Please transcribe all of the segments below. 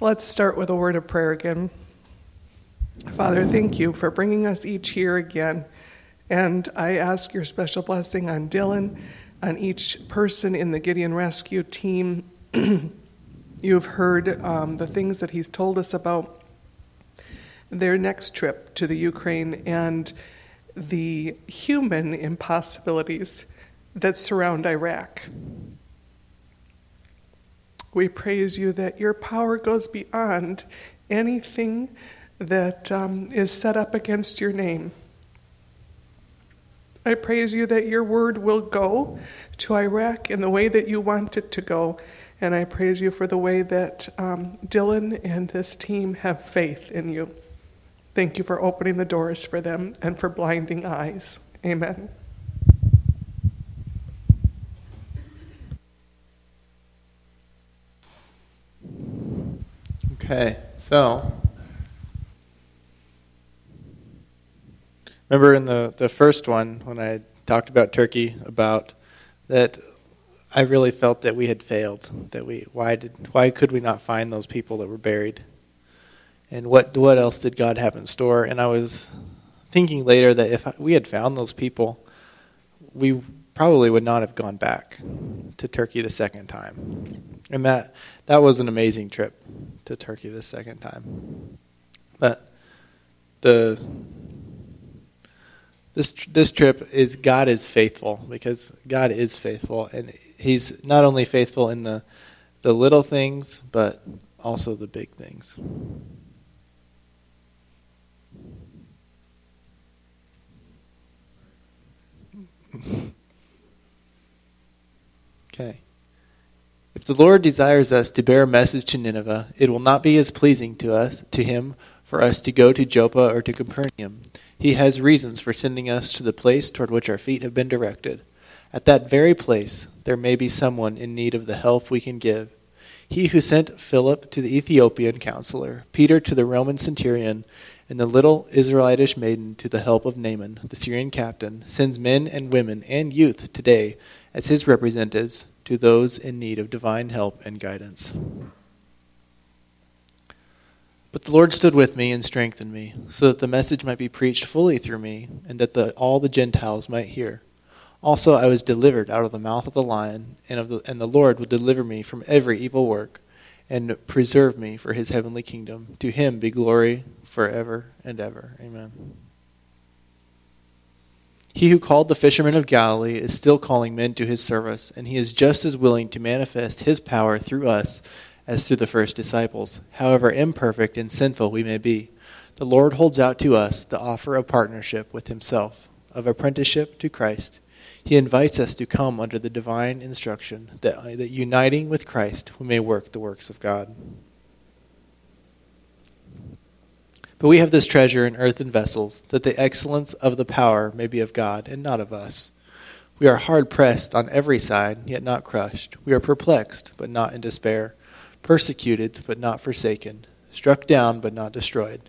Let's start with a word of prayer again. Father, thank you for bringing us each here again. And I ask your special blessing on Dylan, on each person in the Gideon Rescue team. You've heard um, the things that he's told us about their next trip to the Ukraine and the human impossibilities that surround Iraq. We praise you that your power goes beyond anything that um, is set up against your name. I praise you that your word will go to Iraq in the way that you want it to go. And I praise you for the way that um, Dylan and this team have faith in you. Thank you for opening the doors for them and for blinding eyes. Amen. Okay, so remember in the, the first one when I talked about Turkey, about that I really felt that we had failed. That we why did why could we not find those people that were buried? And what what else did God have in store? And I was thinking later that if we had found those people, we probably would not have gone back to Turkey the second time. And that that was an amazing trip to Turkey the second time. But the this this trip is God is faithful because God is faithful and he's not only faithful in the the little things but also the big things. okay. If the Lord desires us to bear a message to Nineveh, it will not be as pleasing to us, to him, for us to go to Joppa or to Capernaum. He has reasons for sending us to the place toward which our feet have been directed. At that very place, there may be someone in need of the help we can give. He who sent Philip to the Ethiopian counselor, Peter to the Roman centurion, and the little Israelitish maiden to the help of Naaman, the Syrian captain, sends men and women and youth today as his representatives to those in need of divine help and guidance. But the Lord stood with me and strengthened me, so that the message might be preached fully through me, and that the, all the Gentiles might hear. Also, I was delivered out of the mouth of the lion, and, of the, and the Lord will deliver me from every evil work, and preserve me for his heavenly kingdom. To him be glory forever and ever. Amen. He who called the fishermen of Galilee is still calling men to his service, and he is just as willing to manifest his power through us as through the first disciples, however imperfect and sinful we may be. The Lord holds out to us the offer of partnership with himself, of apprenticeship to Christ. He invites us to come under the divine instruction that, that uniting with Christ we may work the works of God. But we have this treasure in earthen vessels, that the excellence of the power may be of God and not of us. We are hard pressed on every side, yet not crushed. We are perplexed, but not in despair. Persecuted, but not forsaken. Struck down, but not destroyed.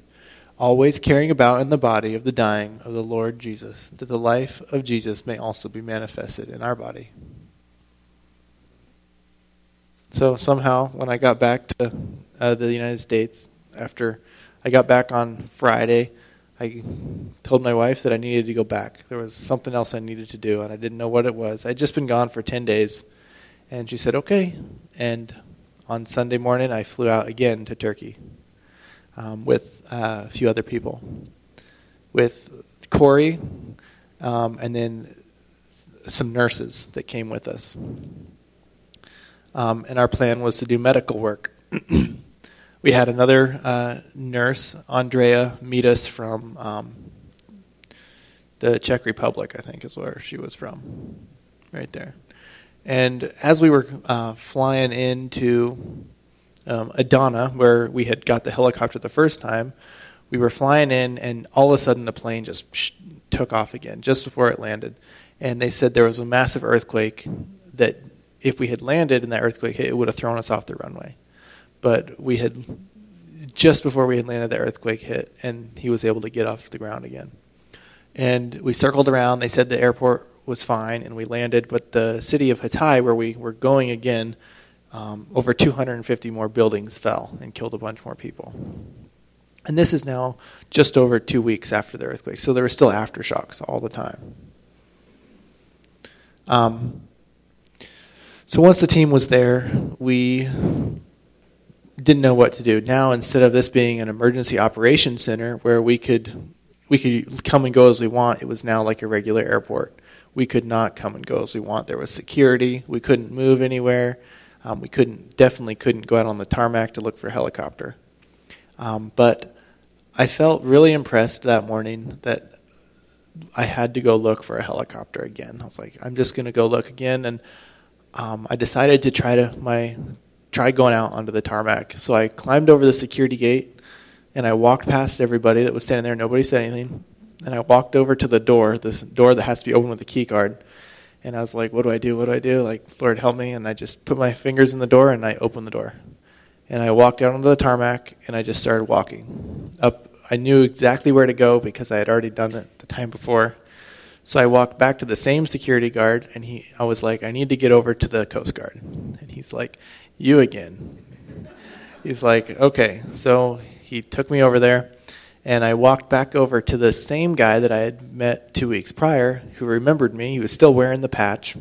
Always carrying about in the body of the dying of the Lord Jesus, that the life of Jesus may also be manifested in our body. So somehow, when I got back to uh, the United States after I got back on Friday. I told my wife that I needed to go back. There was something else I needed to do, and I didn't know what it was. I'd just been gone for 10 days. And she said, okay. And on Sunday morning, I flew out again to Turkey um, with uh, a few other people. With Corey, um, and then some nurses that came with us. Um, and our plan was to do medical work. we had another uh, nurse, Andrea, meet us from um, the Czech Republic, I think is where she was from, right there. And as we were uh, flying into um, Adana, where we had got the helicopter the first time, we were flying in, and all of a sudden the plane just psh, took off again just before it landed. And they said there was a massive earthquake that if we had landed and that earthquake hit, it would have thrown us off the runway but we had just before we had landed, the earthquake hit, and he was able to get off the ground again. And we circled around. They said the airport was fine, and we landed. But the city of Hatay, where we were going again, um, over 250 more buildings fell and killed a bunch more people. And this is now just over two weeks after the earthquake, so there were still aftershocks all the time. Um, so once the team was there, we didn't know what to do. Now, instead of this being an emergency operations center where we could we could come and go as we want, it was now like a regular airport. We could not come and go as we want. There was security. We couldn't move anywhere. Um, we couldn't definitely couldn't go out on the tarmac to look for a helicopter. Um, but I felt really impressed that morning that I had to go look for a helicopter again. I was like, I'm just going to go look again, and um, I decided to try to my try going out onto the tarmac. So I climbed over the security gate and I walked past everybody that was standing there. Nobody said anything. And I walked over to the door, this door that has to be opened with a key card. And I was like, what do I do? What do I do? Like, Lord, help me. And I just put my fingers in the door and I opened the door. And I walked out onto the tarmac and I just started walking up. I knew exactly where to go because I had already done it the time before. So I walked back to the same security guard and he I was like, I need to get over to the Coast Guard. And he's like, You again. He's like, Okay. So he took me over there and I walked back over to the same guy that I had met two weeks prior who remembered me. He was still wearing the patch.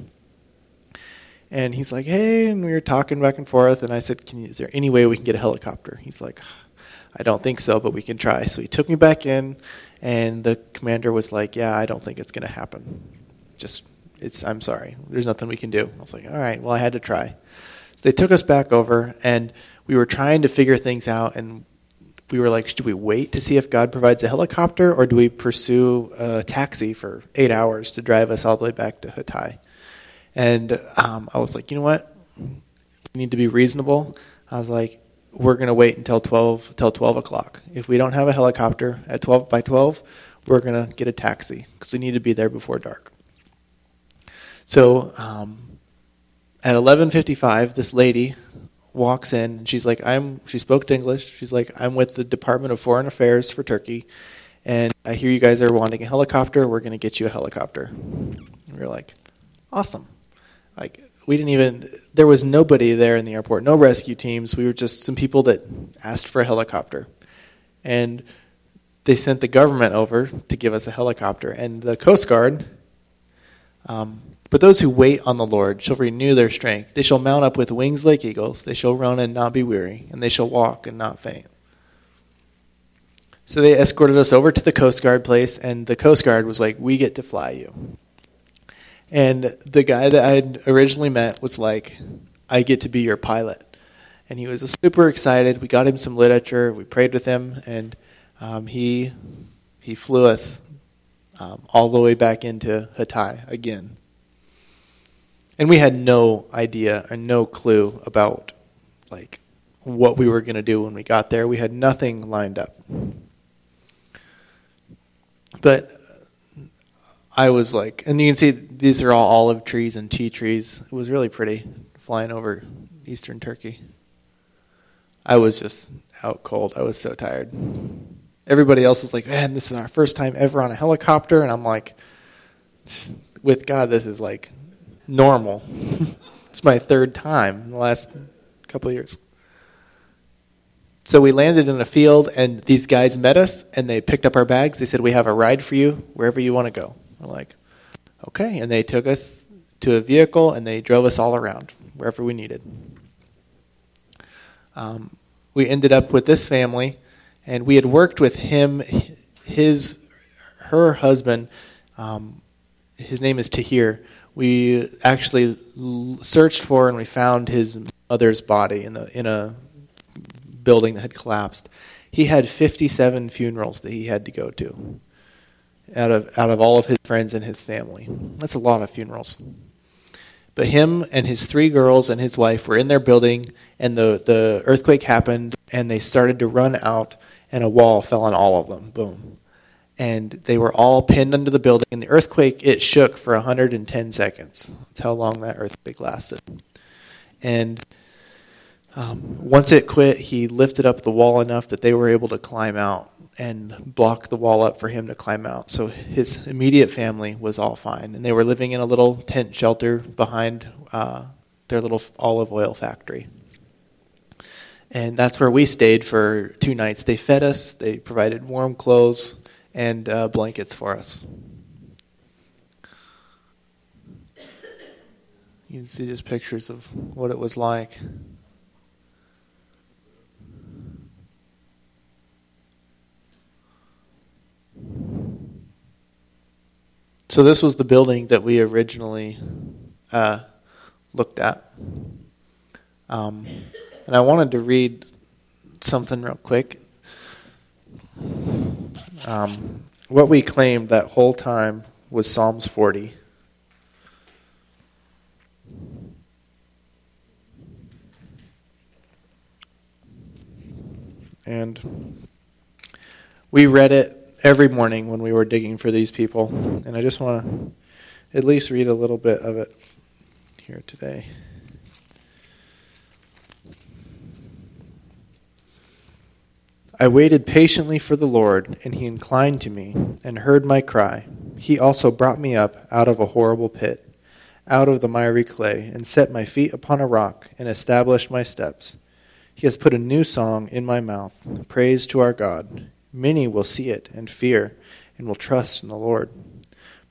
And he's like, Hey, and we were talking back and forth and I said, is there any way we can get a helicopter? He's like, I don't think so, but we can try. So he took me back in and the commander was like, "Yeah, I don't think it's going to happen. Just it's I'm sorry. There's nothing we can do." I was like, "All right, well, I had to try." So they took us back over and we were trying to figure things out and we were like, "Should we wait to see if God provides a helicopter or do we pursue a taxi for 8 hours to drive us all the way back to Hatay?" And um, I was like, "You know what? We need to be reasonable." I was like, we're going to wait until 12 till 12 o'clock. If we don't have a helicopter at 12 by 12, we're going to get a taxi because we need to be there before dark. So um, at 11:55, this lady walks in and she's like, "I'm." She spoke English. She's like, "I'm with the Department of Foreign Affairs for Turkey, and I hear you guys are wanting a helicopter. We're going to get you a helicopter." And we're like, "Awesome!" Like we didn't even there was nobody there in the airport no rescue teams. We were just some people that asked for a helicopter. And they sent the government over to give us a helicopter. And the coast guard um, but those who wait on the lord shall renew their strength. They shall mount up with wings like eagles. They shall run and not be weary. And they shall walk and not faint. So they escorted us over to the coast guard place. And the coast guard was like we get to fly you and the guy that I had originally met was like, I get to be your pilot. And he was super excited. We got him some literature. We prayed with him, and um, he he flew us um, all the way back into Hatay again. And we had no idea and no clue about like what we were going to do when we got there. We had nothing lined up. But I was like, and you can see these are all olive trees and tea trees. It was really pretty flying over eastern Turkey. I was just out cold. I was so tired. Everybody else was like, man, this is our first time ever on a helicopter. And I'm like, with God, this is like normal. it's my third time in the last couple years. So we landed in a field, and these guys met us, and they picked up our bags. They said, We have a ride for you wherever you want to go. We're like, okay. And they took us to a vehicle and they drove us all around wherever we needed. Um, we ended up with this family, and we had worked with him, his, her husband. Um, his name is Tahir. We actually searched for and we found his mother's body in the in a building that had collapsed. He had 57 funerals that he had to go to out of out of all of his friends and his family. That's a lot of funerals. But him and his three girls and his wife were in their building, and the, the earthquake happened, and they started to run out, and a wall fell on all of them. Boom. And they were all pinned under the building, and the earthquake, it shook for 110 seconds. That's how long that earthquake lasted. And um, once it quit, he lifted up the wall enough that they were able to climb out and block the wall up for him to climb out. So his immediate family was all fine, and they were living in a little tent shelter behind uh, their little olive oil factory. And that's where we stayed for two nights. They fed us, they provided warm clothes and uh, blankets for us. You can see just pictures of what it was like. So this was the building that we originally uh, looked at. Um, and I wanted to read something real quick. Um, what we claimed that whole time was Psalms 40. And we read it every morning when we were digging for these people. And I just want to at least read a little bit of it here today. I waited patiently for the Lord, and he inclined to me and heard my cry. He also brought me up out of a horrible pit, out of the miry clay, and set my feet upon a rock and established my steps. He has put a new song in my mouth, praise to our God. Many will see it and fear and will trust in the Lord.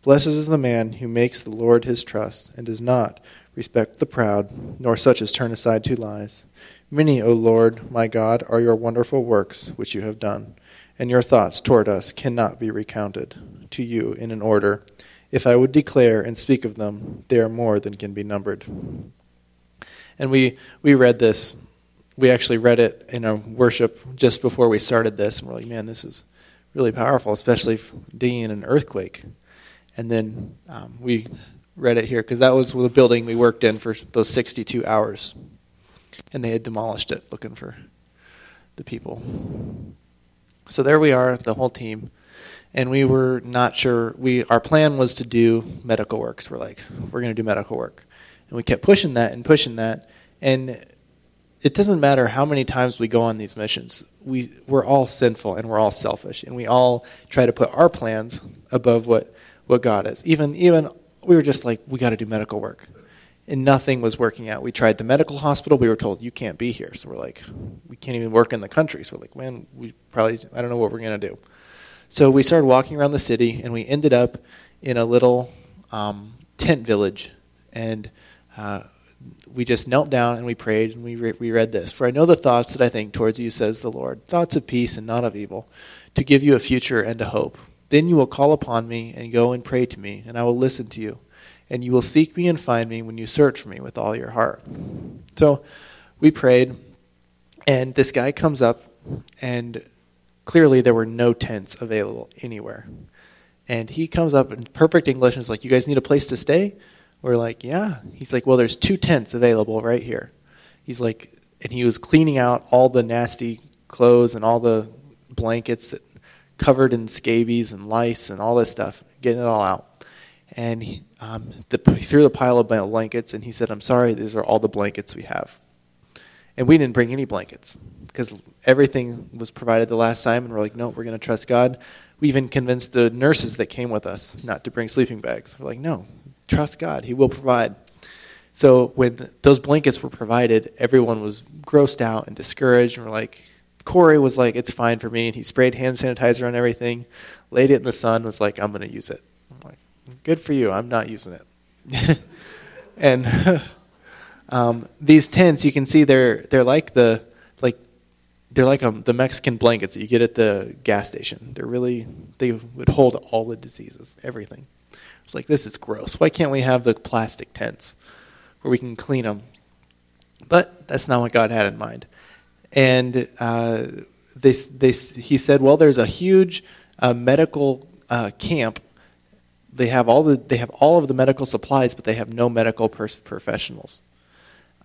Blessed is the man who makes the Lord his trust and does not respect the proud, nor such as turn aside to lies. Many, O Lord, my God, are your wonderful works which you have done, and your thoughts toward us cannot be recounted to you in an order. If I would declare and speak of them, they are more than can be numbered. And we, we read this we actually read it in a worship just before we started this, and we're like, man, this is really powerful, especially digging in an earthquake. And then um, we read it here because that was the building we worked in for those 62 hours, and they had demolished it looking for the people. So there we are, the whole team, and we were not sure. We our plan was to do medical works. We're like, we're going to do medical work, and we kept pushing that and pushing that, and it doesn't matter how many times we go on these missions. We we're all sinful and we're all selfish, and we all try to put our plans above what what God is. Even even we were just like we got to do medical work, and nothing was working out. We tried the medical hospital. We were told you can't be here, so we're like we can't even work in the country. So we're like, man, we probably I don't know what we're gonna do. So we started walking around the city, and we ended up in a little um, tent village, and. Uh, we just knelt down and we prayed and we, re- we read this. For I know the thoughts that I think towards you, says the Lord, thoughts of peace and not of evil, to give you a future and a hope. Then you will call upon me and go and pray to me, and I will listen to you. And you will seek me and find me when you search for me with all your heart. So we prayed, and this guy comes up, and clearly there were no tents available anywhere. And he comes up in perfect English and is like, You guys need a place to stay? We're like, yeah. He's like, well, there's two tents available right here. He's like, and he was cleaning out all the nasty clothes and all the blankets that covered in scabies and lice and all this stuff, getting it all out. And he, um, the, he threw the pile of blankets and he said, I'm sorry, these are all the blankets we have. And we didn't bring any blankets because everything was provided the last time. And we're like, no, we're going to trust God. We even convinced the nurses that came with us not to bring sleeping bags. We're like, no, trust God, He will provide. So when those blankets were provided, everyone was grossed out and discouraged. And we're like, Corey was like, it's fine for me. And he sprayed hand sanitizer on everything, laid it in the sun, was like, I'm going to use it. I'm like, good for you. I'm not using it. and um, these tents, you can see they're, they're like the, like, they're like um, the Mexican blankets that you get at the gas station. They're really, they would hold all the diseases, everything. It's like, this is gross. Why can't we have the plastic tents where we can clean them? But that's not what God had in mind. And uh, they, they, he said, well, there's a huge uh, medical uh, camp. They have, all the, they have all of the medical supplies, but they have no medical pers- professionals.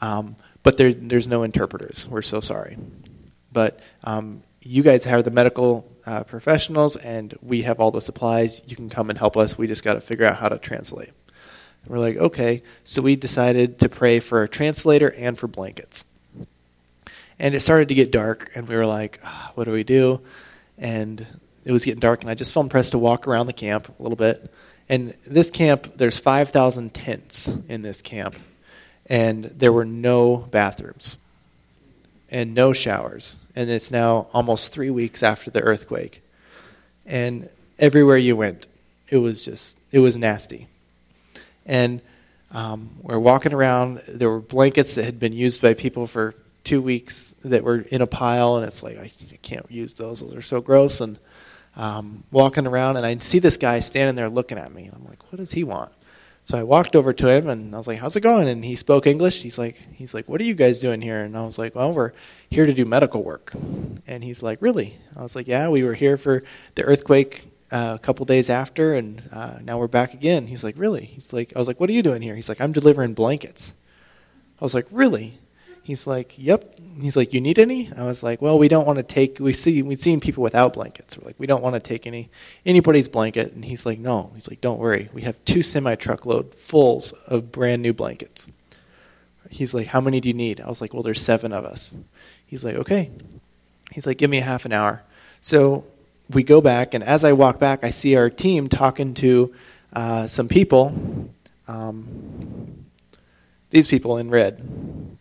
Um, but there, there's no interpreters. We're so sorry. But um, you guys have the medical uh, professionals, and we have all the supplies. You can come and help us. We just got to figure out how to translate. And we're like, okay. So we decided to pray for a translator and for blankets. And it started to get dark, and we were like, oh, what do we do? And it was getting dark, and I just felt impressed to walk around the camp a little bit. And this camp, there's 5,000 tents in this camp. and there were no bathrooms and no showers. And it's now almost three weeks after the earthquake. And everywhere you went, it was just, it was nasty. And um, we're walking around. There were blankets that had been used by people for two weeks that were in a pile, and it's like, I can't use those. Those are so gross. And um, walking around, and I see this guy standing there looking at me. And I'm like, what does he want? So I walked over to him and I was like, "How's it going?" And he spoke English. He's like, "He's like, what are you guys doing here?" And I was like, "Well, we're here to do medical work." And he's like, "Really?" I was like, "Yeah, we were here for the earthquake uh, a couple days after, and uh, now we're back again." He's like, "Really?" He's like, "I was like, what are you doing here?" He's like, "I'm delivering blankets." I was like, "Really?" He's like, "Yep." He's like, "You need any?" I was like, "Well, we don't want to take. We see we've seen people without blankets. We're like, we don't want to take any anybody's blanket." And he's like, "No." He's like, "Don't worry. We have two semi truckload fulls of brand new blankets." He's like, "How many do you need?" I was like, "Well, there's seven of us." He's like, "Okay." He's like, "Give me a half an hour." So we go back, and as I walk back, I see our team talking to uh, some people. Um, these people in red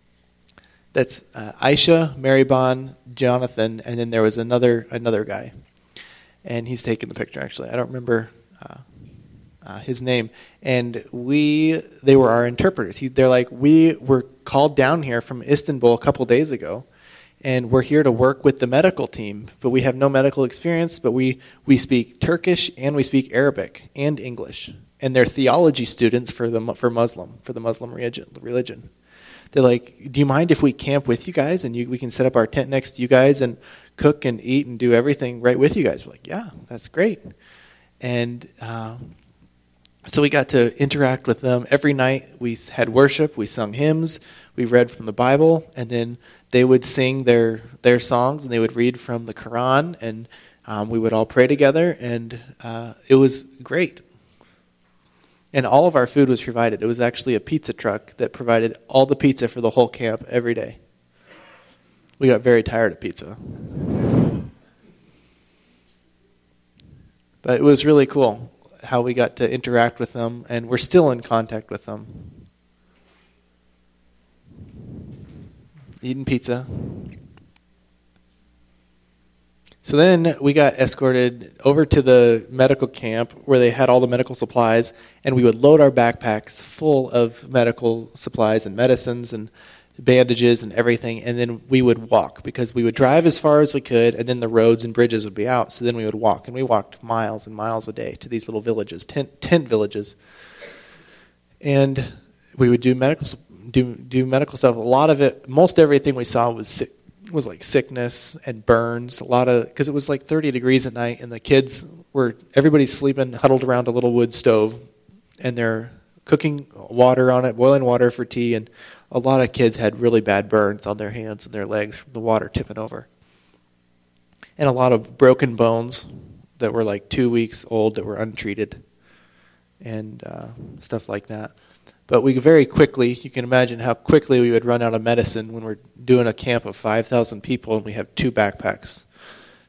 that's uh, Aisha, Marybon, Jonathan, and then there was another another guy, and he's taking the picture. Actually, I don't remember uh, uh, his name. And we they were our interpreters. He, they're like we were called down here from Istanbul a couple days ago, and we're here to work with the medical team. But we have no medical experience. But we we speak Turkish and we speak Arabic and English, and they're theology students for the for Muslim for the Muslim religion they're like, "Do you mind if we camp with you guys and you, we can set up our tent next to you guys and cook and eat and do everything right with you guys?" We're like, "Yeah, that's great." And uh, so we got to interact with them every night. We had worship, we sung hymns, we read from the Bible, and then they would sing their their songs and they would read from the Quran, and um, we would all pray together, and uh, it was great and all of our food was provided. It was actually a pizza truck that provided all the pizza for the whole camp every day. We got very tired of pizza. But it was really cool how we got to interact with them, and we're still in contact with them. Eating pizza. So then we got escorted over to the medical camp where they had all the medical supplies, and we would load our backpacks full of medical supplies and medicines and bandages and everything, and then we would walk because we would drive as far as we could, and then the roads and bridges would be out. So then we would walk, and we walked miles and miles a day to these little villages, tent, tent villages, and we would do medical do do medical stuff. A lot of it, most everything we saw was sick was like sickness and burns. A lot of because it was like 30 degrees at night, and the kids were everybody's sleeping huddled around a little wood stove, and they're cooking water on it, boiling water for tea, and a lot of kids had really bad burns on their hands and their legs from the water tipping over, and a lot of broken bones that were like two weeks old that were untreated, and uh, stuff like that. But we very quickly, you can imagine how quickly we would run out of medicine when we're doing a camp of 5,000 people and we have two backpacks.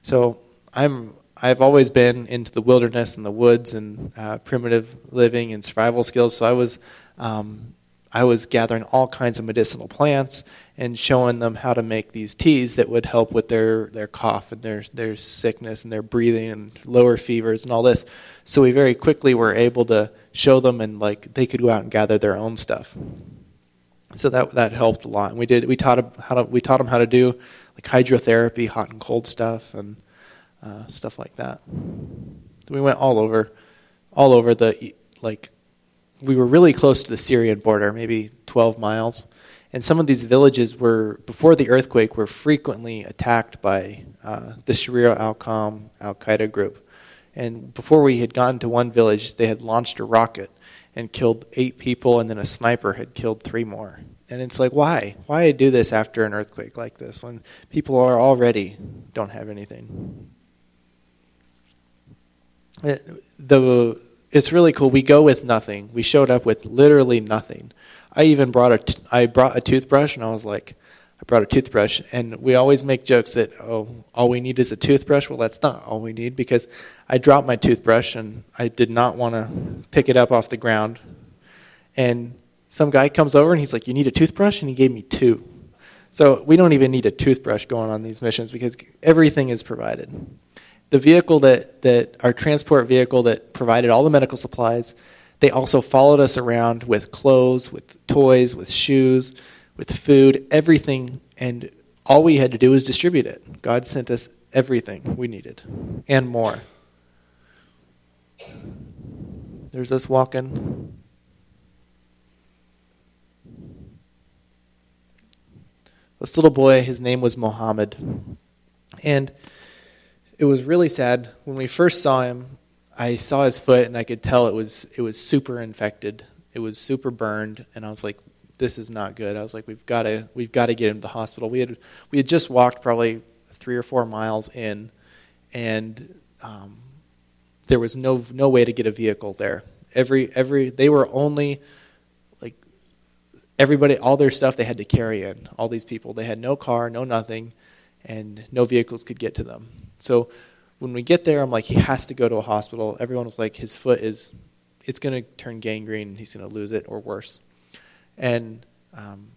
So I'm, I've always been into the wilderness and the woods and uh, primitive living and survival skills. So I was, um, I was gathering all kinds of medicinal plants and showing them how to make these teas that would help with their, their cough and their, their sickness and their breathing and lower fevers and all this. So we very quickly were able to show them and like they could go out and gather their own stuff. So that that helped a lot. And we did we taught them how to we taught them how to do like hydrotherapy, hot and cold stuff, and uh, stuff like that. We went all over, all over the like. We were really close to the Syrian border, maybe 12 miles, and some of these villages were before the earthquake were frequently attacked by uh, the Sharia al-Qam Al Qaeda group and before we had gotten to one village, they had launched a rocket and killed eight people, and then a sniper had killed three more. And it's like, why? Why do this after an earthquake like this when people are already don't have anything? It, the it's really cool. We go with nothing. We showed up with literally nothing. I even brought a t- I brought a toothbrush, and I was like, I brought a toothbrush, and we always make jokes that oh, all we need is a toothbrush. Well, that's not all we need because I dropped my toothbrush and I did not want to pick it up off the ground, and some guy comes over and he's like, You need a toothbrush? And he gave me two. So we don't even need a toothbrush going on these missions because everything is provided. The vehicle that, that our transport vehicle that provided all the medical supplies, they also followed us around with clothes, with toys, with shoes, with food, everything. And all we had to do was distribute it. God sent us everything we needed and more. There's us walking. This little boy, his name was Mohammed. And it was really sad. When we first saw him, I saw his foot and I could tell it was it was super infected. It was super burned and I was like this is not good. I was like we've got to we've got to get him to the hospital. We had we had just walked probably 3 or 4 miles in and um, there was no no way to get a vehicle there. Every every they were only like everybody all their stuff they had to carry in. All these people they had no car, no nothing, and no vehicles could get to them. So when we get there, I'm like he has to go to a hospital. Everyone was like his foot is it's going to turn gangrene he's going to lose it or worse. And um,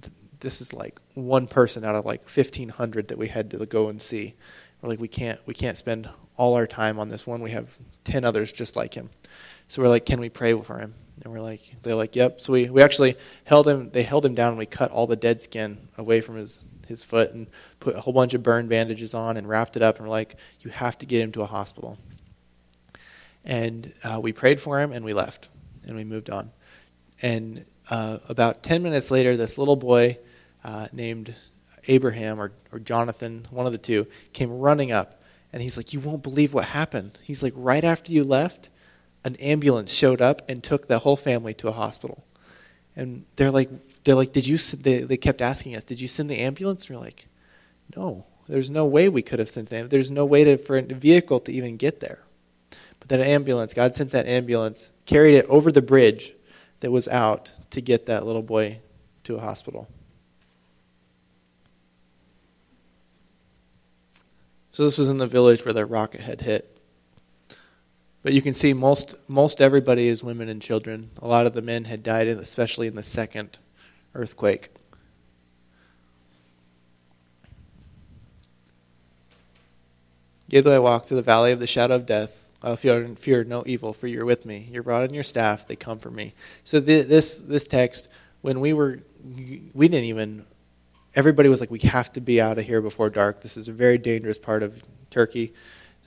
th- this is like one person out of like 1,500 that we had to go and see. We're like we can't we can't spend all our time on this one. We have 10 others just like him. So we're like, can we pray for him? And we're like, they're like, yep. So we, we actually held him, they held him down and we cut all the dead skin away from his, his foot and put a whole bunch of burn bandages on and wrapped it up. And we're like, you have to get him to a hospital. And uh, we prayed for him and we left and we moved on. And uh, about 10 minutes later, this little boy uh, named Abraham or, or Jonathan, one of the two, came running up and he's like, You won't believe what happened. He's like, Right after you left, an ambulance showed up and took the whole family to a hospital. And they're like, they're like, did you? They, they kept asking us, did you send the ambulance? And we're like, no. There's no way we could have sent them. There's no way to, for a vehicle to even get there. But that ambulance, God sent that ambulance, carried it over the bridge that was out to get that little boy to a hospital. So this was in the village where the rocket had hit. But you can see most most everybody is women and children. A lot of the men had died, especially in the second earthquake. Yea, though I walk through the valley of the shadow of death, I'll fear, fear no evil, for you're with me. Your rod and your staff, they comfort me. So this this text, when we were, we didn't even everybody was like, we have to be out of here before dark. This is a very dangerous part of Turkey.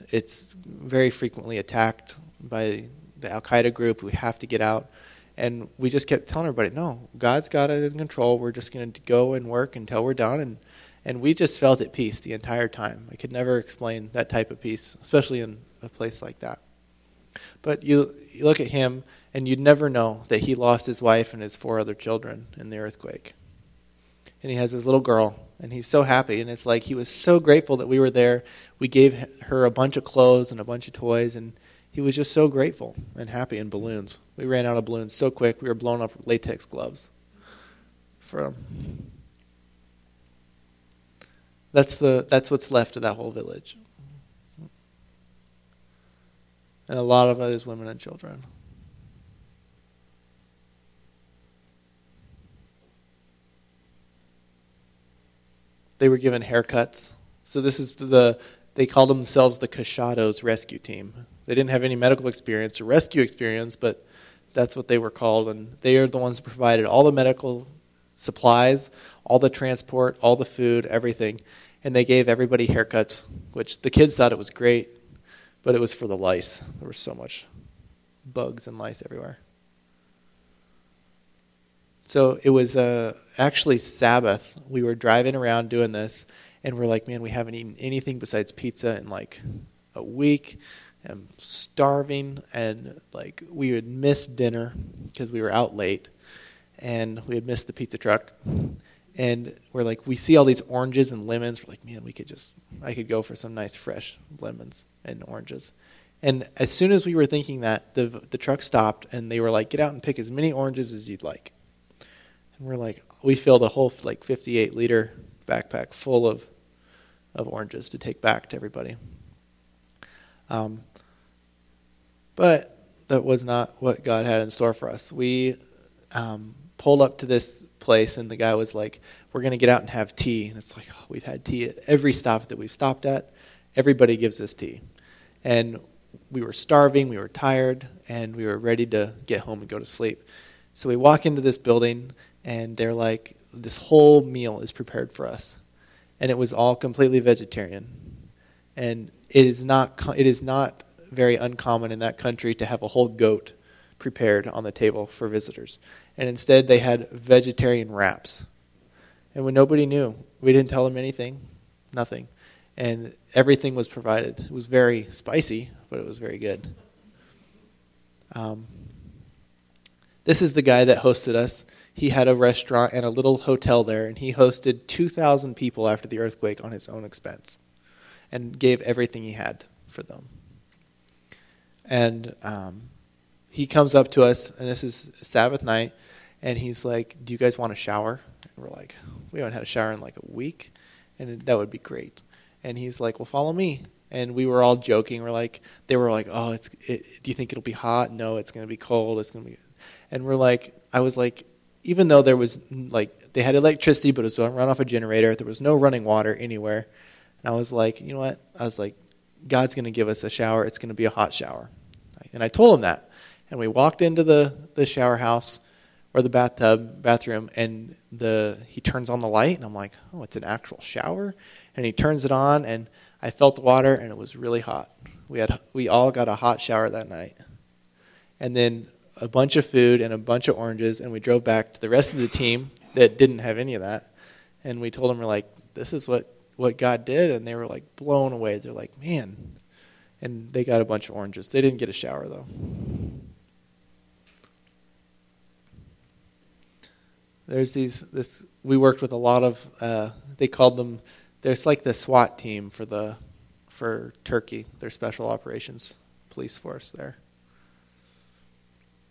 It's very frequently attacked by the Al Qaeda group. We have to get out. And we just kept telling everybody, no, God's got it in control. We're just going to go and work until we're done. And, and we just felt at peace the entire time. I could never explain that type of peace, especially in a place like that. But you, you look at him, and you'd never know that he lost his wife and his four other children in the earthquake. And he has his little girl and he's so happy and it's like he was so grateful that we were there. We gave her a bunch of clothes and a bunch of toys and he was just so grateful and happy in balloons. We ran out of balloons so quick we were blowing up latex gloves for him. That's the that's what's left of that whole village and a lot of it is women and children They were given haircuts. So this is the they called themselves the Cachados rescue team. They didn't have any medical experience or rescue experience, but that's what they were called and they are the ones who provided all the medical supplies, all the transport, all the food, everything. And they gave everybody haircuts, which the kids thought it was great, but it was for the lice. There was so much bugs and lice everywhere. So it was uh, actually Sabbath. We were driving around doing this, and we're like, man, we haven't eaten anything besides pizza in like a week. I'm starving, and like we would miss dinner because we were out late, and we had missed the pizza truck. And we're like, we see all these oranges and lemons. We're like, man, we could just, I could go for some nice fresh lemons and oranges. And as soon as we were thinking that, the the truck stopped, and they were like, get out and pick as many oranges as you'd like. And we're like, we filled a whole like 58 liter backpack full of of oranges to take back to everybody. Um, but that was not what God had in store for us. We um, pulled up to this place, and the guy was like, "We're to get out and have tea." And it's like oh, we've had tea at every stop that we've stopped at. Everybody gives us tea, and we were starving, we were tired, and we were ready to get home and go to sleep. So we walk into this building, and they're like, "This whole meal is prepared for us," and it was all completely vegetarian, and it is not it is not very uncommon in that country to have a whole goat prepared on the table for visitors. And instead, they had vegetarian wraps. And when nobody knew, we didn't tell them anything, nothing. And everything was provided. It was very spicy, but it was very good. Um, this is the guy that hosted us. He had a restaurant and a little hotel there, and he hosted 2,000 people after the earthquake on his own expense and gave everything he had for them. And um, he comes up to us, and this is Sabbath night, and he's like, "Do you guys want a shower?" And we're like, "We haven't had a shower in like a week, and that would be great." And he's like, "Well, follow me." And we were all joking. We're like, they were like, "Oh, it's. It, do you think it'll be hot? No, it's going to be cold. It's going to be." And we're like, I was like, even though there was like they had electricity, but it was run off a generator. There was no running water anywhere. And I was like, you know what? I was like, God's going to give us a shower. It's going to be a hot shower. And I told him that. And we walked into the, the shower house or the bathtub, bathroom, and the he turns on the light, and I'm like, oh, it's an actual shower. And he turns it on, and I felt the water, and it was really hot. We had we all got a hot shower that night, and then a bunch of food and a bunch of oranges, and we drove back to the rest of the team that didn't have any of that, and we told them we're like, this is what what God did, and they were like blown away. They're like, man, and they got a bunch of oranges. They didn't get a shower though. There's these this we worked with a lot of uh, they called them there's like the SWAT team for the for Turkey, their special operations police force there.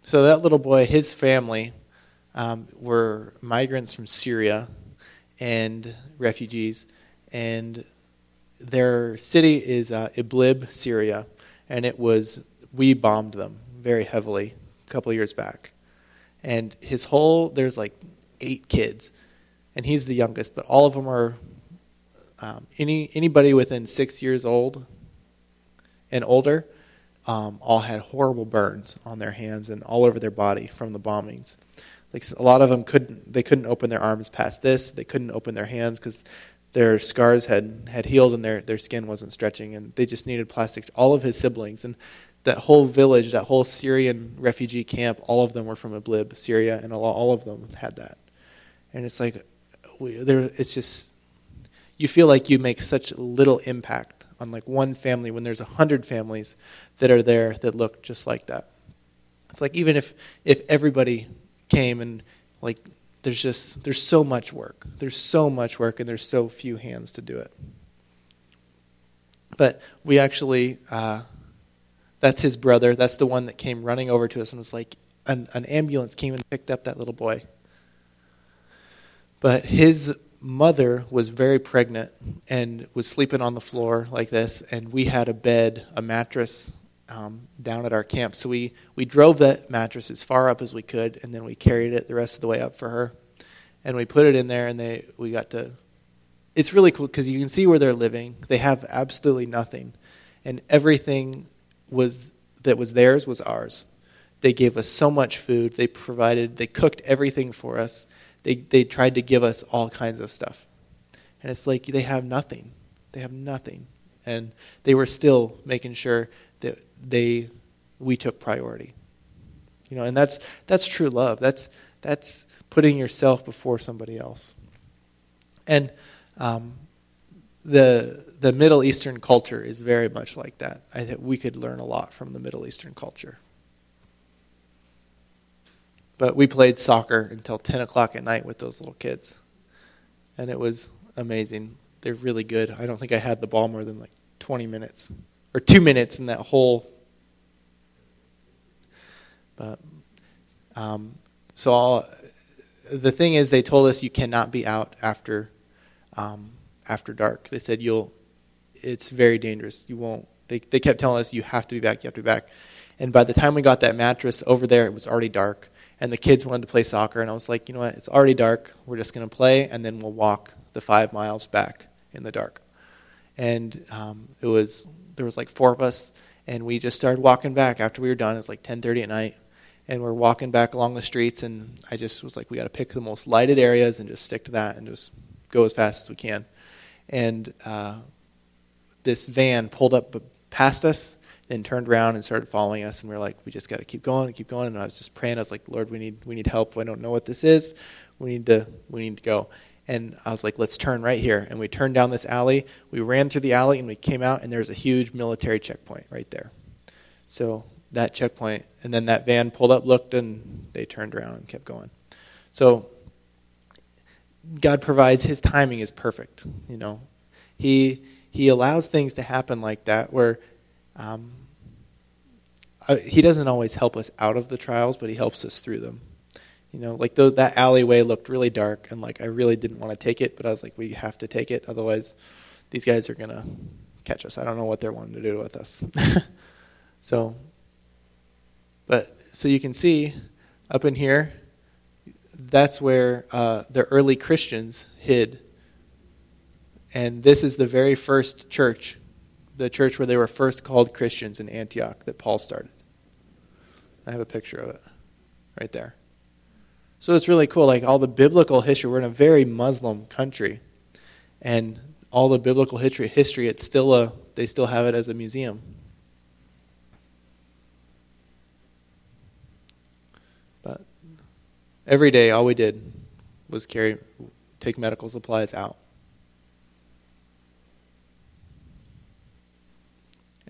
So that little boy, his family um, were migrants from Syria and refugees, and their city is uh, Idlib, Syria, and it was we bombed them very heavily a couple years back. And his whole there's like eight kids, and he's the youngest, but all of them are um, any anybody within six years old and older. Um, all had horrible burns on their hands and all over their body from the bombings. Like a lot of them couldn't, they couldn't open their arms past this. They couldn't open their hands because their scars had, had healed and their, their skin wasn't stretching, and they just needed plastic. All of his siblings and that whole village, that whole Syrian refugee camp, all of them were from Idlib, Syria, and all of them had that. And it's like, we, there, it's just, you feel like you make such little impact on like one family when there's a hundred families that are there that look just like that. It's like even if if everybody came and like there's just there's so much work. There's so much work and there's so few hands to do it. But we actually uh, that's his brother. That's the one that came running over to us and was like an, an ambulance came and picked up that little boy. But his mother was very pregnant and was sleeping on the floor like this, and we had a bed, a mattress um, down at our camp. So we, we drove that mattress as far up as we could, and then we carried it the rest of the way up for her. And we put it in there, and they we got to. It's really cool because you can see where they're living. They have absolutely nothing, and everything was that was theirs was ours. They gave us so much food. They provided. They cooked everything for us. They they tried to give us all kinds of stuff, and it's like they have nothing. They have nothing, and they were still making sure that they we took priority. You know, and that's that's true love. That's that's putting yourself before somebody else. And um, the the Middle Eastern culture is very much like that. I think we could learn a lot from the Middle Eastern culture. But we played soccer until ten o'clock at night with those little kids, and it was amazing. They're really good. I don't think I had the ball more than like twenty minutes or two minutes in that whole but um, so all, the thing is, they told us you cannot be out after um, after dark. They said you'll. It's very dangerous. You won't. They they kept telling us you have to be back. You have to be back. And by the time we got that mattress over there, it was already dark, and the kids wanted to play soccer, and I was like, you know what? It's already dark. We're just going to play, and then we'll walk the five miles back in the dark. And um, it was there was like four of us, and we just started walking back after we were done. It's like 10:30 at night, and we're walking back along the streets, and I just was like, we got to pick the most lighted areas and just stick to that, and just go as fast as we can. And uh, this van pulled up past us then turned around and started following us and we are like we just got to keep going and keep going and i was just praying. I was like lord we need we need help. I don't know what this is. We need to we need to go. And i was like let's turn right here. And we turned down this alley. We ran through the alley and we came out and there's a huge military checkpoint right there. So that checkpoint and then that van pulled up looked and they turned around and kept going. So god provides his timing is perfect you know. He he allows things to happen like that where um, he doesn't always help us out of the trials, but he helps us through them. You know, like the, that alleyway looked really dark, and like I really didn't want to take it, but I was like, we have to take it, otherwise, these guys are gonna catch us. I don't know what they're wanting to do with us. so, but so you can see up in here, that's where uh, the early Christians hid, and this is the very first church the church where they were first called Christians in Antioch that Paul started. I have a picture of it right there. So it's really cool. Like all the biblical history, we're in a very Muslim country, and all the biblical history, history, it's still a. They still have it as a museum. But every day, all we did was carry, take medical supplies out.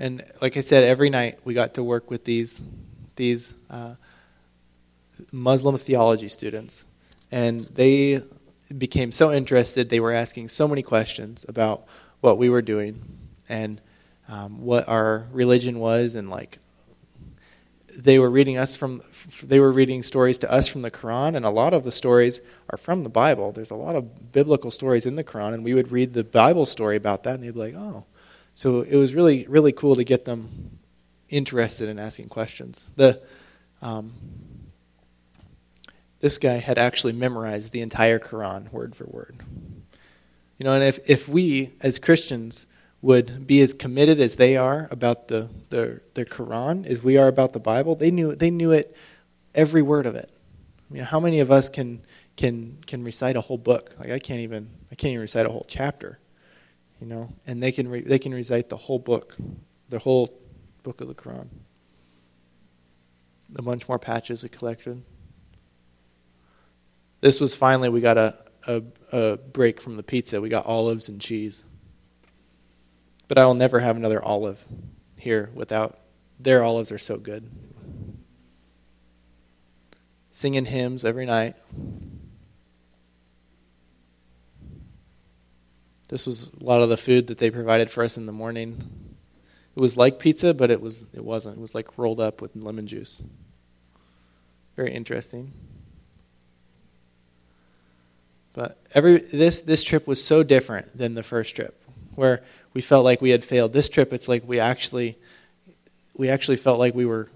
And like I said, every night we got to work with these these uh, Muslim theology students, and they became so interested. They were asking so many questions about what we were doing and um, what our religion was, and like they were reading us from they were reading stories to us from the Quran, and a lot of the stories are from the Bible. There's a lot of biblical stories in the Quran, and we would read the Bible story about that, and they'd be like, "Oh, so it was really, really cool to get them interested in asking questions. The, um, this guy had actually memorized the entire Quran word for word. You know, and if, if we as Christians would be as committed as they are about the, the, the Quran as we are about the Bible, they knew, they knew it, every word of it. I mean, how many of us can, can, can recite a whole book? Like, I can't even, I can't even recite a whole chapter you know, and they can re- they can recite the whole book, the whole book of the Quran. A bunch more patches are collected. This was finally we got a, a, a break from the pizza. We got olives and cheese. But I will never have another olive here without their olives are so good. Singing hymns every night. This was a lot of the food that they provided for us in the morning. It was like pizza, but it was it wasn't. It was like rolled up with lemon juice. Very interesting. But every this this trip was so different than the first trip, where we felt like we had failed. This trip, it's like we actually we actually felt like we were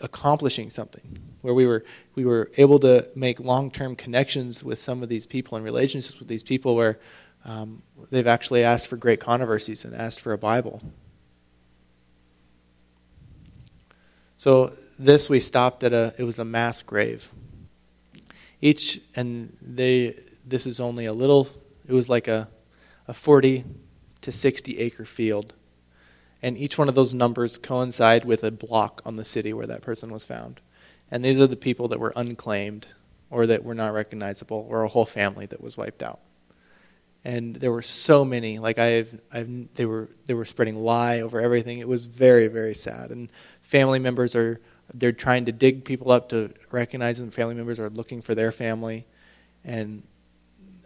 accomplishing something, where we were we were able to make long term connections with some of these people and relationships with these people, where um, they've actually asked for great controversies and asked for a Bible. So this we stopped at a it was a mass grave. Each and they this is only a little it was like a a 40 to 60 acre field. And each one of those numbers coincide with a block on the city where that person was found. And these are the people that were unclaimed or that were not recognizable or a whole family that was wiped out and there were so many. Like I've, I've they were they were spreading lie over everything. It was very very sad. And family members are they're trying to dig people up to recognize them. Family members are looking for their family. And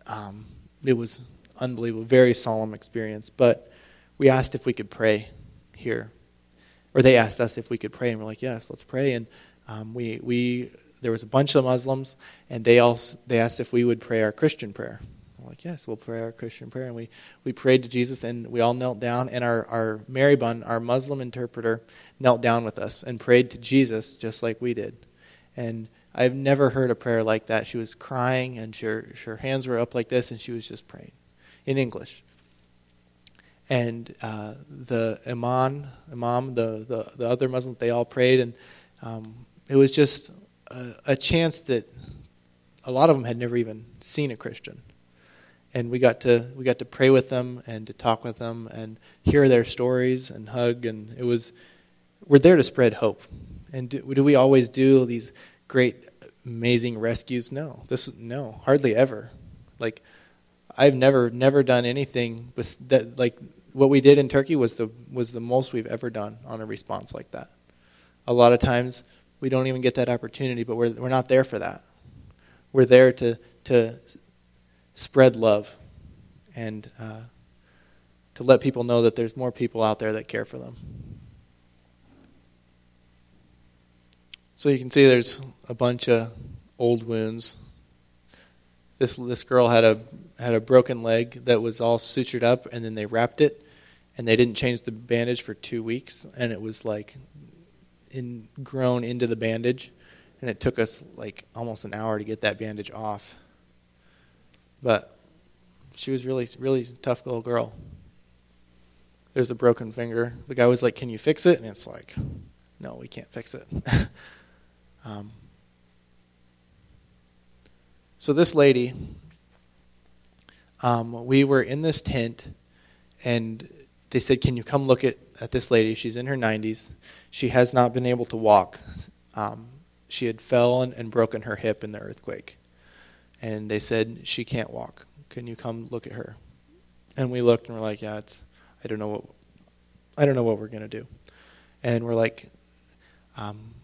um, it was unbelievable very solemn experience. But we asked if we could pray here. Or they asked us if we could pray and we're like yes let's pray. And um, we we there was a bunch of muslims and they also they asked if we would pray our christian prayer like, yes, we'll pray our Christian prayer. And we, we prayed to Jesus, and we all knelt down. And our, our Maribun, our Muslim interpreter, knelt down with us and prayed to Jesus just like we did. And I've never heard a prayer like that. She was crying, and her, her hands were up like this, and she was just praying in English. And uh, the imam, imam the, the, the other Muslims, they all prayed, and um, it was just a, a chance that a lot of them had never even seen a Christian and we got to we got to pray with them and to talk with them and hear their stories and hug and it was we're there to spread hope. And do, do we always do these great amazing rescues? No. This no. Hardly ever. Like i've never never done anything with that like what we did in turkey was the was the most we've ever done on a response like that. A lot of times we don't even get that opportunity but we're we're not there for that. We're there to to spread love and uh, to let people know that there's more people out there that care for them. So you can see there's a bunch of old wounds. This this girl had a had a broken leg that was all sutured up, and then they wrapped it, and they didn't change the bandage for two weeks, and it was like in grown into the bandage, and it took us like almost an hour to get that bandage off. But she was really, really tough little girl. There's a broken finger. The guy was like, "Can you fix it?" And it's like, "No, we can't fix it." um, so this lady, um, we were in this tent, and they said, "Can you come look at, at this lady? She's in her 90s. She has not been able to walk. Um, she had fell and, and broken her hip in the earthquake." And they said she can't walk. Can you come look at her? And we looked and we're like, yeah, it's I don't know what I don't know what we're gonna do. And we're like, um,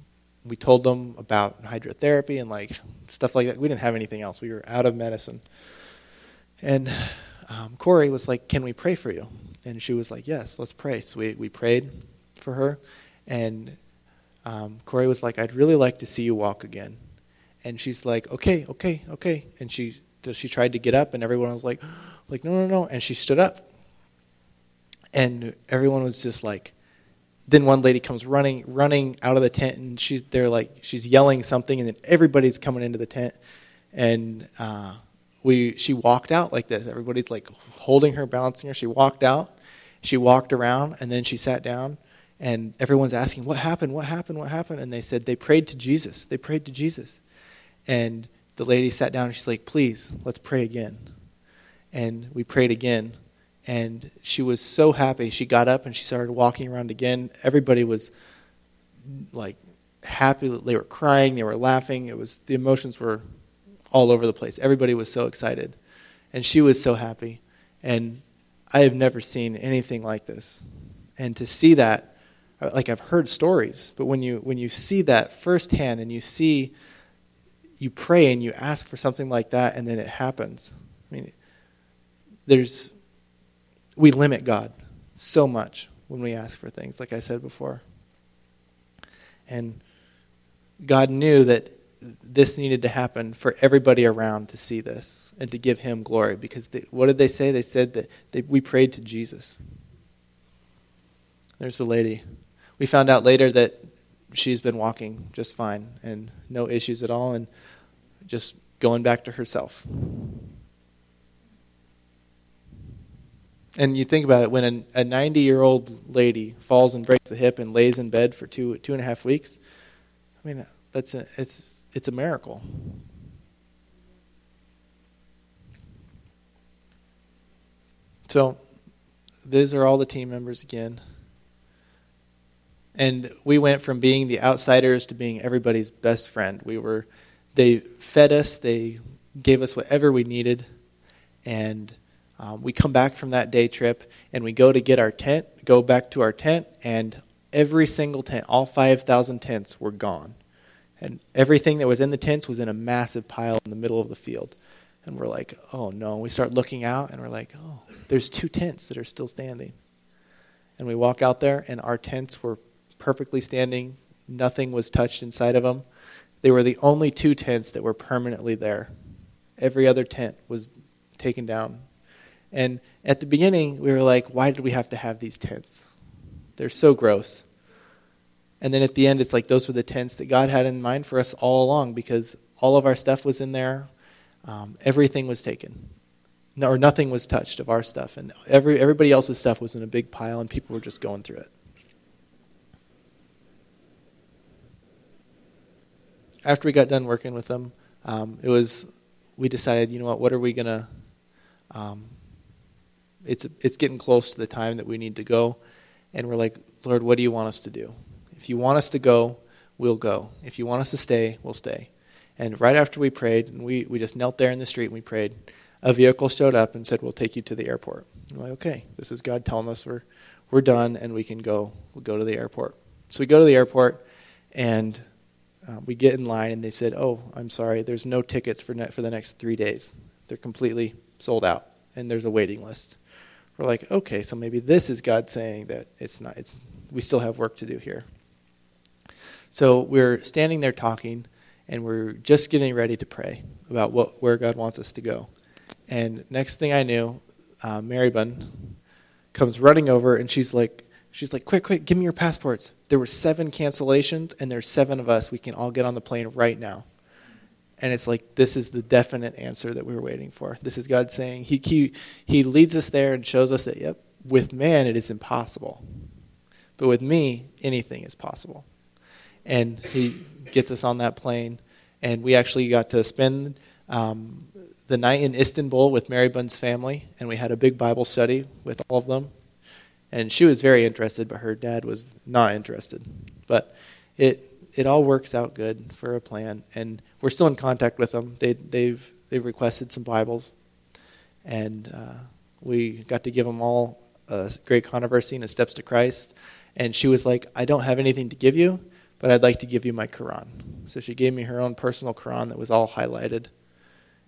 we told them about hydrotherapy and like stuff like that. We didn't have anything else. We were out of medicine. And um, Corey was like, "Can we pray for you?" And she was like, "Yes, let's pray." So we we prayed for her, and um, Corey was like, "I'd really like to see you walk again." And she's like, okay, okay, okay, and she she tried to get up, and everyone was like, like no, no, no, and she stood up, and everyone was just like. Then one lady comes running running out of the tent, and she's they're like she's yelling something, and then everybody's coming into the tent, and uh, we she walked out like this. Everybody's like holding her, balancing her. She walked out, she walked around, and then she sat down, and everyone's asking, "What happened? What happened? What happened?" And they said they prayed to Jesus. They prayed to Jesus. And the lady sat down and she's like, please, let's pray again. And we prayed again. And she was so happy. She got up and she started walking around again. Everybody was like happy. They were crying. They were laughing. It was the emotions were all over the place. Everybody was so excited, and she was so happy. And I have never seen anything like this. And to see that, like I've heard stories, but when you when you see that firsthand and you see you pray and you ask for something like that and then it happens. I mean, there's, we limit God so much when we ask for things, like I said before. And God knew that this needed to happen for everybody around to see this and to give him glory because they, what did they say? They said that they, we prayed to Jesus. There's a lady. We found out later that she's been walking just fine and no issues at all and just going back to herself. And you think about it, when a 90 year old lady falls and breaks a hip and lays in bed for two, two and a half weeks, I mean, that's a, it's, it's a miracle. So, these are all the team members again. And we went from being the outsiders to being everybody's best friend. We were, they fed us, they gave us whatever we needed, and um, we come back from that day trip and we go to get our tent, go back to our tent, and every single tent, all 5,000 tents, were gone. And everything that was in the tents was in a massive pile in the middle of the field. And we're like, oh no. We start looking out and we're like, oh, there's two tents that are still standing. And we walk out there and our tents were perfectly standing. Nothing was touched inside of them. They were the only two tents that were permanently there. Every other tent was taken down. And at the beginning, we were like, why did we have to have these tents? They're so gross. And then at the end, it's like those were the tents that God had in mind for us all along because all of our stuff was in there. Um, everything was taken. No, or nothing was touched of our stuff. And every, everybody else's stuff was in a big pile, and people were just going through it. After we got done working with them, um, it was we decided, you know what, what are we to. Um, it's, it's getting close to the time that we need to go. And we're like, Lord, what do you want us to do? If you want us to go, we'll go. If you want us to stay, we'll stay. And right after we prayed, and we, we just knelt there in the street and we prayed, a vehicle showed up and said, We'll take you to the airport. I'm like, okay, this is God telling us we're, we're done and we can go. We'll go to the airport. So we go to the airport and uh, we get in line and they said, Oh, I'm sorry, there's no tickets for, ne- for the next three days. They're completely sold out and there's a waiting list. We're like, okay, so maybe this is God saying that it's not, it's, we still have work to do here. So we're standing there talking, and we're just getting ready to pray about what, where God wants us to go. And next thing I knew, uh, Mary Bun comes running over, and she's like, she's like, quick, quick, give me your passports. There were seven cancellations, and there's seven of us. We can all get on the plane right now. And it's like this is the definite answer that we were waiting for. This is God saying He He, he leads us there and shows us that yep, with man it is impossible, but with me anything is possible and he gets us on that plane. And we actually got to spend um, the night in Istanbul with Mary Bun's family, and we had a big Bible study with all of them. And she was very interested, but her dad was not interested. But it it all works out good for a plan, and we're still in contact with them. They they've they've requested some Bibles, and uh, we got to give them all a great controversy and a steps to Christ. And she was like, "I don't have anything to give you, but I'd like to give you my Quran. So she gave me her own personal Quran that was all highlighted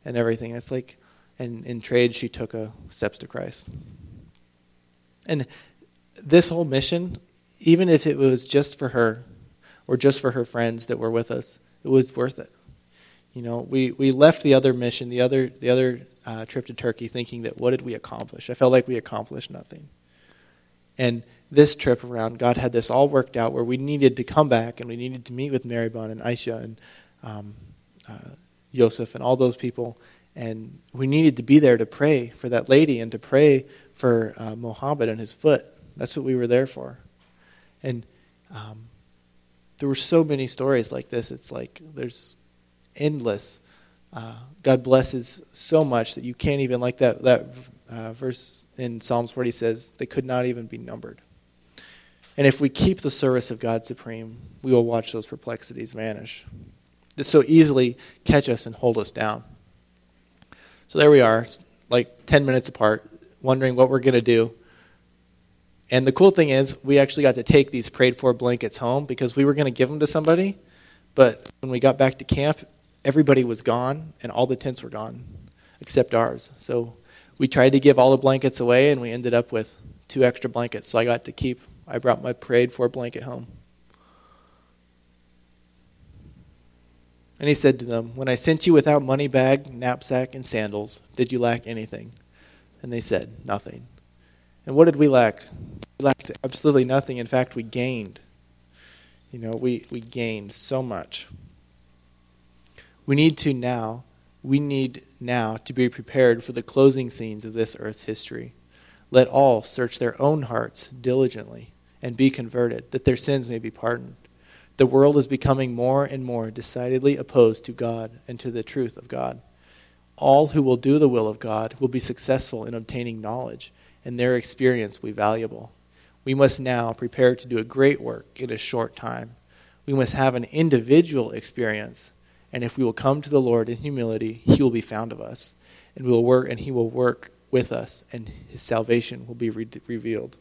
and everything. It's like, and in trade, she took a steps to Christ. And this whole mission, even if it was just for her or just for her friends that were with us, it was worth it. You know, we, we left the other mission, the other the other uh, trip to Turkey, thinking that what did we accomplish? I felt like we accomplished nothing. And this trip around, God had this all worked out where we needed to come back and we needed to meet with Mary Bon and Aisha and um, uh, Joseph and all those people. And we needed to be there to pray for that lady and to pray for uh, Mohammed and his foot. That's what we were there for. And um, there were so many stories like this. It's like there's endless. Uh, God blesses so much that you can't even, like that, that uh, verse in Psalms 40 says, they could not even be numbered. And if we keep the service of God supreme, we will watch those perplexities vanish. They so easily catch us and hold us down. So there we are, like 10 minutes apart, wondering what we're going to do. And the cool thing is, we actually got to take these prayed for blankets home because we were going to give them to somebody. But when we got back to camp, everybody was gone and all the tents were gone except ours. So we tried to give all the blankets away and we ended up with two extra blankets. So I got to keep I brought my prayed for blanket home. And he said to them, When I sent you without money bag, knapsack, and sandals, did you lack anything? And they said, Nothing. And what did we lack? We lacked absolutely nothing. In fact, we gained. You know, we, we gained so much. We need to now, we need now to be prepared for the closing scenes of this earth's history. Let all search their own hearts diligently and be converted, that their sins may be pardoned. The world is becoming more and more decidedly opposed to God and to the truth of God. All who will do the will of God will be successful in obtaining knowledge, and their experience will be valuable. We must now prepare to do a great work in a short time. We must have an individual experience, and if we will come to the Lord in humility, He will be found of us, and we will work, and He will work with us, and His salvation will be re- revealed.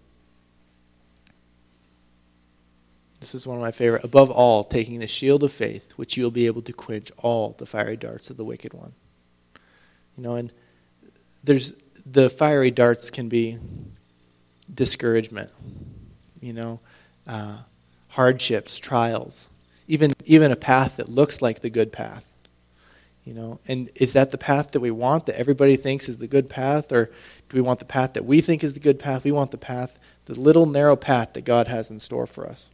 This is one of my favorite. Above all, taking the shield of faith, which you will be able to quench all the fiery darts of the wicked one. You know, and there's the fiery darts can be discouragement, you know, uh, hardships, trials, even even a path that looks like the good path. You know, and is that the path that we want that everybody thinks is the good path, or do we want the path that we think is the good path? We want the path, the little narrow path that God has in store for us.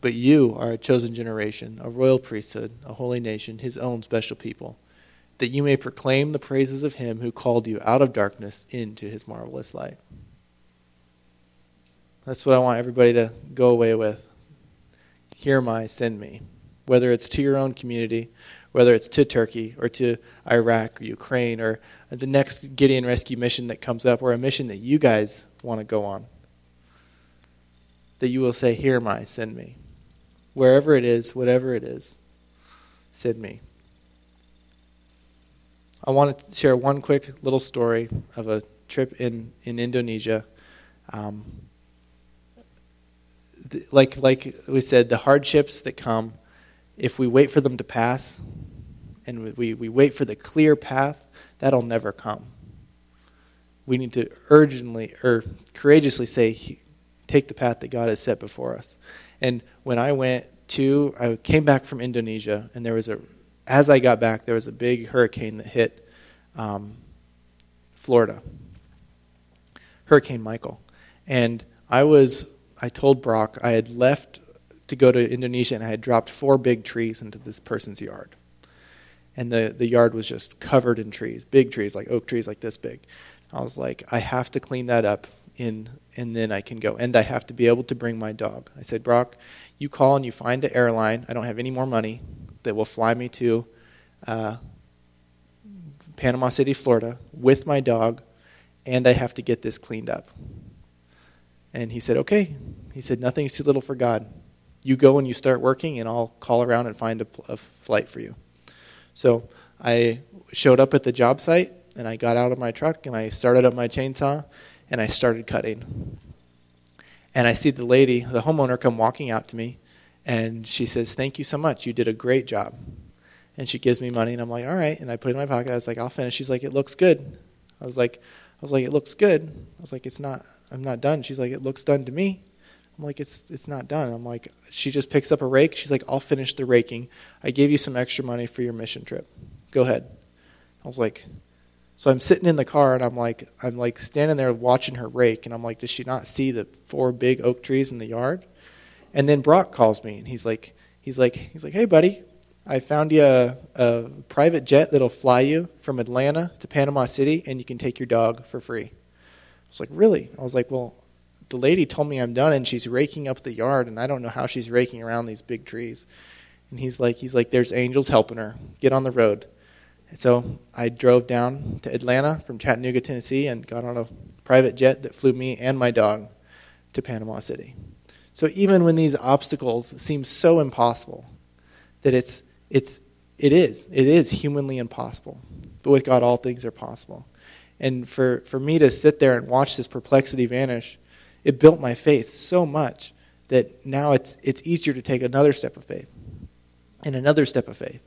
But you are a chosen generation, a royal priesthood, a holy nation, his own special people, that you may proclaim the praises of him who called you out of darkness into his marvelous light. That's what I want everybody to go away with. Hear my send me. Whether it's to your own community, whether it's to Turkey or to Iraq or Ukraine or the next Gideon rescue mission that comes up or a mission that you guys want to go on. That you will say, Here my send me wherever it is, whatever it is, send me. I want to share one quick little story of a trip in, in Indonesia. Um, like, like we said, the hardships that come, if we wait for them to pass and we, we wait for the clear path, that'll never come. We need to urgently or courageously say, take the path that God has set before us. And when I went to, I came back from Indonesia, and there was a, as I got back, there was a big hurricane that hit um, Florida, Hurricane Michael. And I was, I told Brock I had left to go to Indonesia, and I had dropped four big trees into this person's yard. And the, the yard was just covered in trees, big trees, like oak trees like this big. I was like, I have to clean that up in, and then I can go. And I have to be able to bring my dog. I said, Brock, you call and you find an airline. I don't have any more money that will fly me to uh, Panama City, Florida, with my dog, and I have to get this cleaned up. And he said, Okay. He said, Nothing's too little for God. You go and you start working, and I'll call around and find a, a flight for you. So I showed up at the job site, and I got out of my truck, and I started up my chainsaw, and I started cutting. And I see the lady, the homeowner, come walking out to me, and she says, Thank you so much. You did a great job. And she gives me money, and I'm like, All right. And I put it in my pocket. I was like, I'll finish. She's like, It looks good. I was like, I was like, It looks good. I was like, It's not, I'm not done. She's like, It looks done to me. I'm like, it's it's not done. I'm like, she just picks up a rake. She's like, I'll finish the raking. I gave you some extra money for your mission trip. Go ahead. I was like, so I'm sitting in the car and I'm like I'm like standing there watching her rake and I'm like, does she not see the four big oak trees in the yard? And then Brock calls me and he's like he's like he's like, Hey buddy, I found you a, a private jet that'll fly you from Atlanta to Panama City and you can take your dog for free. I was like, Really? I was like, Well, the lady told me I'm done and she's raking up the yard and I don't know how she's raking around these big trees. And he's like he's like, There's angels helping her. Get on the road. And So I drove down to Atlanta from Chattanooga, Tennessee, and got on a private jet that flew me and my dog to Panama City. So even when these obstacles seem so impossible, that it's it's it is it is humanly impossible, but with God all things are possible. And for for me to sit there and watch this perplexity vanish, it built my faith so much that now it's it's easier to take another step of faith and another step of faith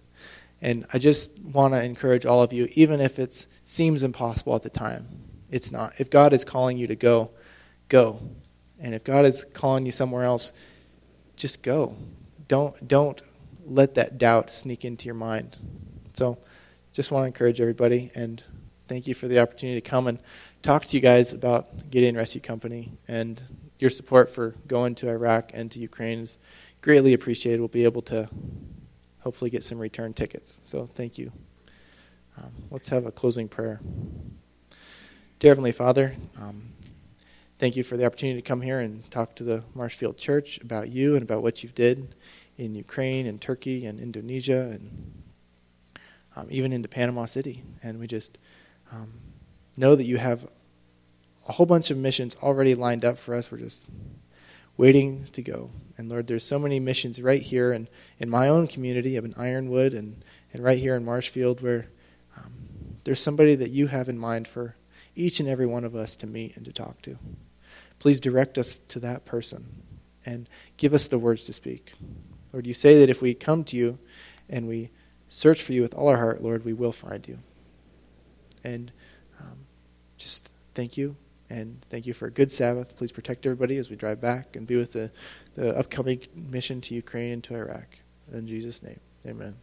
and I just want to encourage all of you, even if it seems impossible at the time, it's not. If God is calling you to go, go. And if God is calling you somewhere else, just go. Don't don't let that doubt sneak into your mind. So, just want to encourage everybody and thank you for the opportunity to come and talk to you guys about Gideon Rescue Company and your support for going to Iraq and to Ukraine is greatly appreciated. We'll be able to hopefully get some return tickets. So thank you. Um, let's have a closing prayer. Dear Heavenly Father, um, thank you for the opportunity to come here and talk to the Marshfield Church about you and about what you've did in Ukraine and Turkey and Indonesia and um, even into Panama City. And we just um, know that you have a whole bunch of missions already lined up for us. We're just waiting to go. And Lord, there's so many missions right here and in my own community of an Ironwood and, and right here in Marshfield where um, there's somebody that you have in mind for each and every one of us to meet and to talk to. Please direct us to that person and give us the words to speak. Lord, you say that if we come to you and we search for you with all our heart, Lord, we will find you. And um, just thank you and thank you for a good Sabbath. Please protect everybody as we drive back and be with the, the upcoming mission to Ukraine and to Iraq. In Jesus' name, amen.